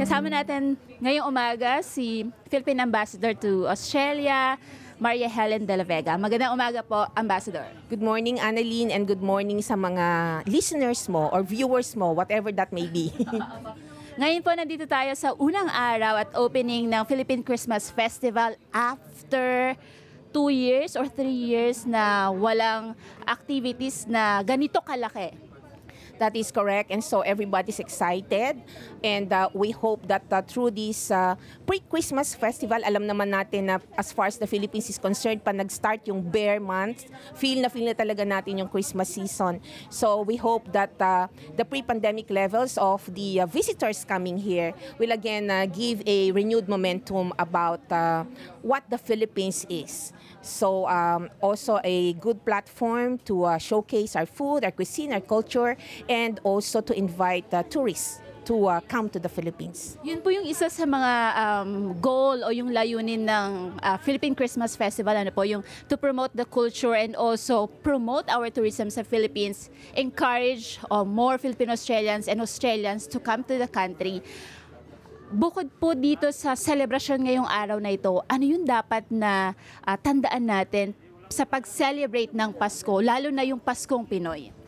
Kasama natin ngayong umaga si Philippine Ambassador to Australia, Maria Helen De La Vega. Magandang umaga po, Ambassador. Good morning, Annalyn, and good morning sa mga listeners mo or viewers mo, whatever that may be. Ngayon po nandito tayo sa unang araw at opening ng Philippine Christmas Festival after two years or three years na walang activities na ganito kalaki. That is correct, and so everybody's excited. And uh, we hope that uh, through this uh, pre-Christmas festival, alam naman natin na as far as the Philippines is concerned, pa nag-start yung bear month, feel na feel na talaga natin yung Christmas season. So we hope that uh, the pre-pandemic levels of the uh, visitors coming here will again uh, give a renewed momentum about uh, what the Philippines is. So um, also a good platform to uh, showcase our food, our cuisine, our culture, and also to invite uh, tourists to uh, come to the Philippines. Yun po yung isa sa mga um, goal o yung layunin ng uh, Philippine Christmas Festival, ano po, yung to promote the culture and also promote our tourism sa Philippines, encourage uh, more Filipino-Australians and Australians to come to the country. Bukod po dito sa celebration ngayong araw na ito, ano yung dapat na uh, tandaan natin sa pag-celebrate ng Pasko, lalo na yung Paskong Pinoy?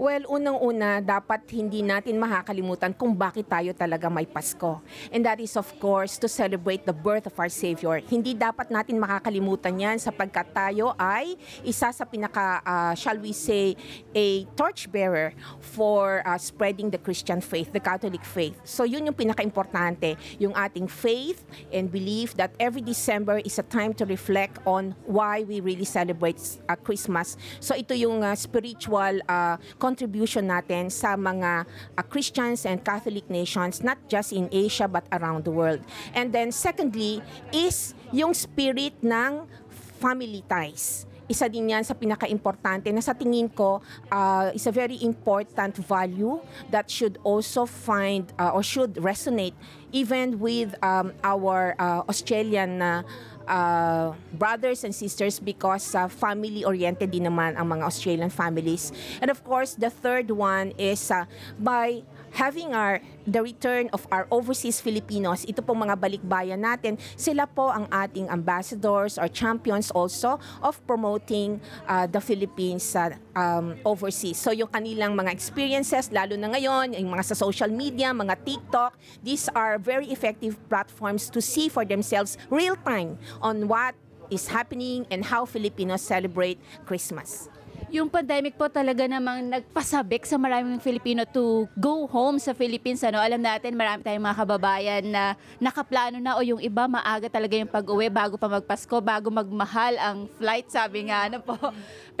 Well, unang-una, dapat hindi natin makakalimutan kung bakit tayo talaga may Pasko. And that is of course to celebrate the birth of our Savior. Hindi dapat natin makakalimutan yan sapagkat tayo ay isa sa pinaka, uh, shall we say, a torchbearer for uh, spreading the Christian faith, the Catholic faith. So yun yung pinaka-importante, yung ating faith and belief that every December is a time to reflect on why we really celebrate uh, Christmas. So ito yung uh, spiritual uh, contribution natin sa mga uh, Christians and Catholic nations not just in Asia but around the world. And then secondly is yung spirit ng family ties isa din yan sa pinaka-importante na sa tingin ko uh, is a very important value that should also find uh, or should resonate even with um, our uh, Australian uh, uh, brothers and sisters because uh, family-oriented din naman ang mga Australian families. And of course, the third one is uh, by having our the return of our overseas Filipinos, ito pong mga balikbayan natin, sila po ang ating ambassadors or champions also of promoting uh, the Philippines uh, um, overseas. So yung kanilang mga experiences, lalo na ngayon, yung mga sa social media, mga TikTok, these are very effective platforms to see for themselves real time on what is happening and how Filipinos celebrate Christmas. Yung pandemic po talaga namang nagpasabik sa maraming Filipino to go home sa Philippines. Ano? Alam natin, marami tayong mga kababayan na nakaplano na o yung iba maaga talaga yung pag-uwi bago pa magpasko, bago magmahal ang flight, sabi nga. Ano po.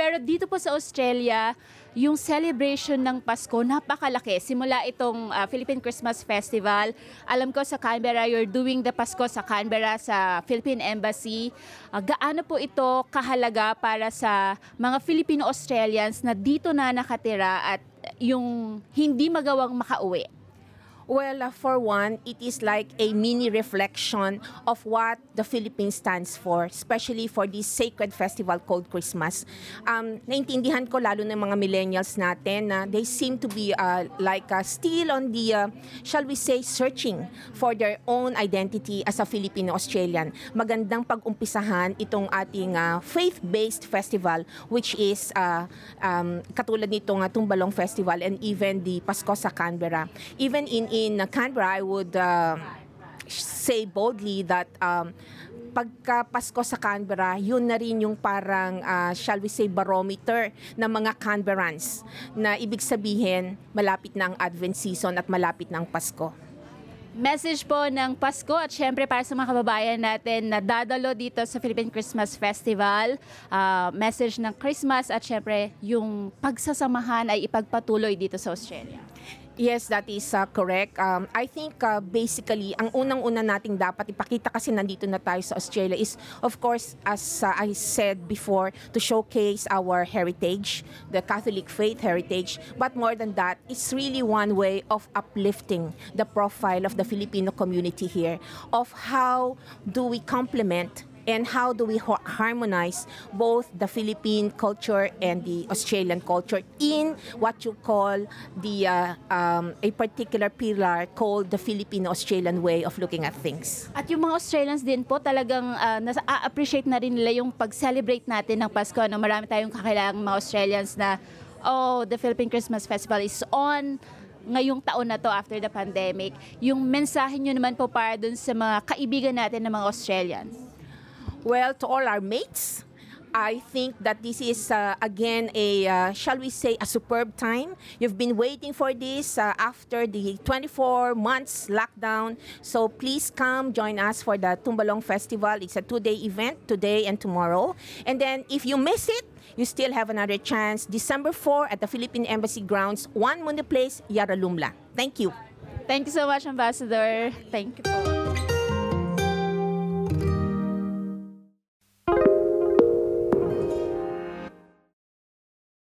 Pero dito po sa Australia, yung celebration ng Pasko napakalaki. Simula itong uh, Philippine Christmas Festival. Alam ko sa Canberra, you're doing the Pasko sa Canberra sa Philippine Embassy. Uh, gaano po ito kahalaga para sa mga Filipino-Australians na dito na nakatira at yung hindi magawang makauwi? Well, uh, for one, it is like a mini reflection of what the Philippines stands for, especially for this sacred festival called Christmas. Um, naintindihan ko lalo ng mga millennials natin na they seem to be uh, like uh, still on the, uh, shall we say, searching for their own identity as a Filipino-Australian. Magandang pag-umpisahan itong ating uh, faith-based festival which is uh, um, katulad nitong uh, Tumbalong Festival and even the Pasko sa Canberra. Even in in Canberra, I would uh, say boldly that um, pagka Pasko sa Canberra, yun na rin yung parang, uh, shall we say, barometer ng mga Canberrans na ibig sabihin, malapit na ang Advent season at malapit na ang Pasko. Message po ng Pasko at syempre para sa mga kababayan natin na dadalo dito sa Philippine Christmas Festival. Uh, message ng Christmas at syempre yung pagsasamahan ay ipagpatuloy dito sa Australia. Yes, that is uh, correct. Um, I think uh, basically, ang unang-una nating dapat ipakita kasi nandito na tayo sa Australia is, of course, as uh, I said before, to showcase our heritage, the Catholic faith heritage. But more than that, it's really one way of uplifting the profile of the Filipino community here, of how do we complement and how do we harmonize both the Philippine culture and the Australian culture in what you call the uh, um, a particular pillar called the Filipino-Australian way of looking at things. At yung mga Australians din po talagang uh, nasa, appreciate na rin nila yung pag-celebrate natin ng Pasko. No? Marami tayong kakilangang mga Australians na, oh, the Philippine Christmas Festival is on ngayong taon na to after the pandemic. Yung mensahe nyo naman po para dun sa mga kaibigan natin ng mga Australians. Well, to all our mates, I think that this is uh, again a uh, shall we say a superb time. You've been waiting for this uh, after the 24 months lockdown. So please come join us for the Tumbalong Festival. It's a two-day event today and tomorrow. And then if you miss it, you still have another chance December 4 at the Philippine Embassy grounds, One Mundi Place, Yaralumla. Thank you. Thank you so much, Ambassador. Thank you.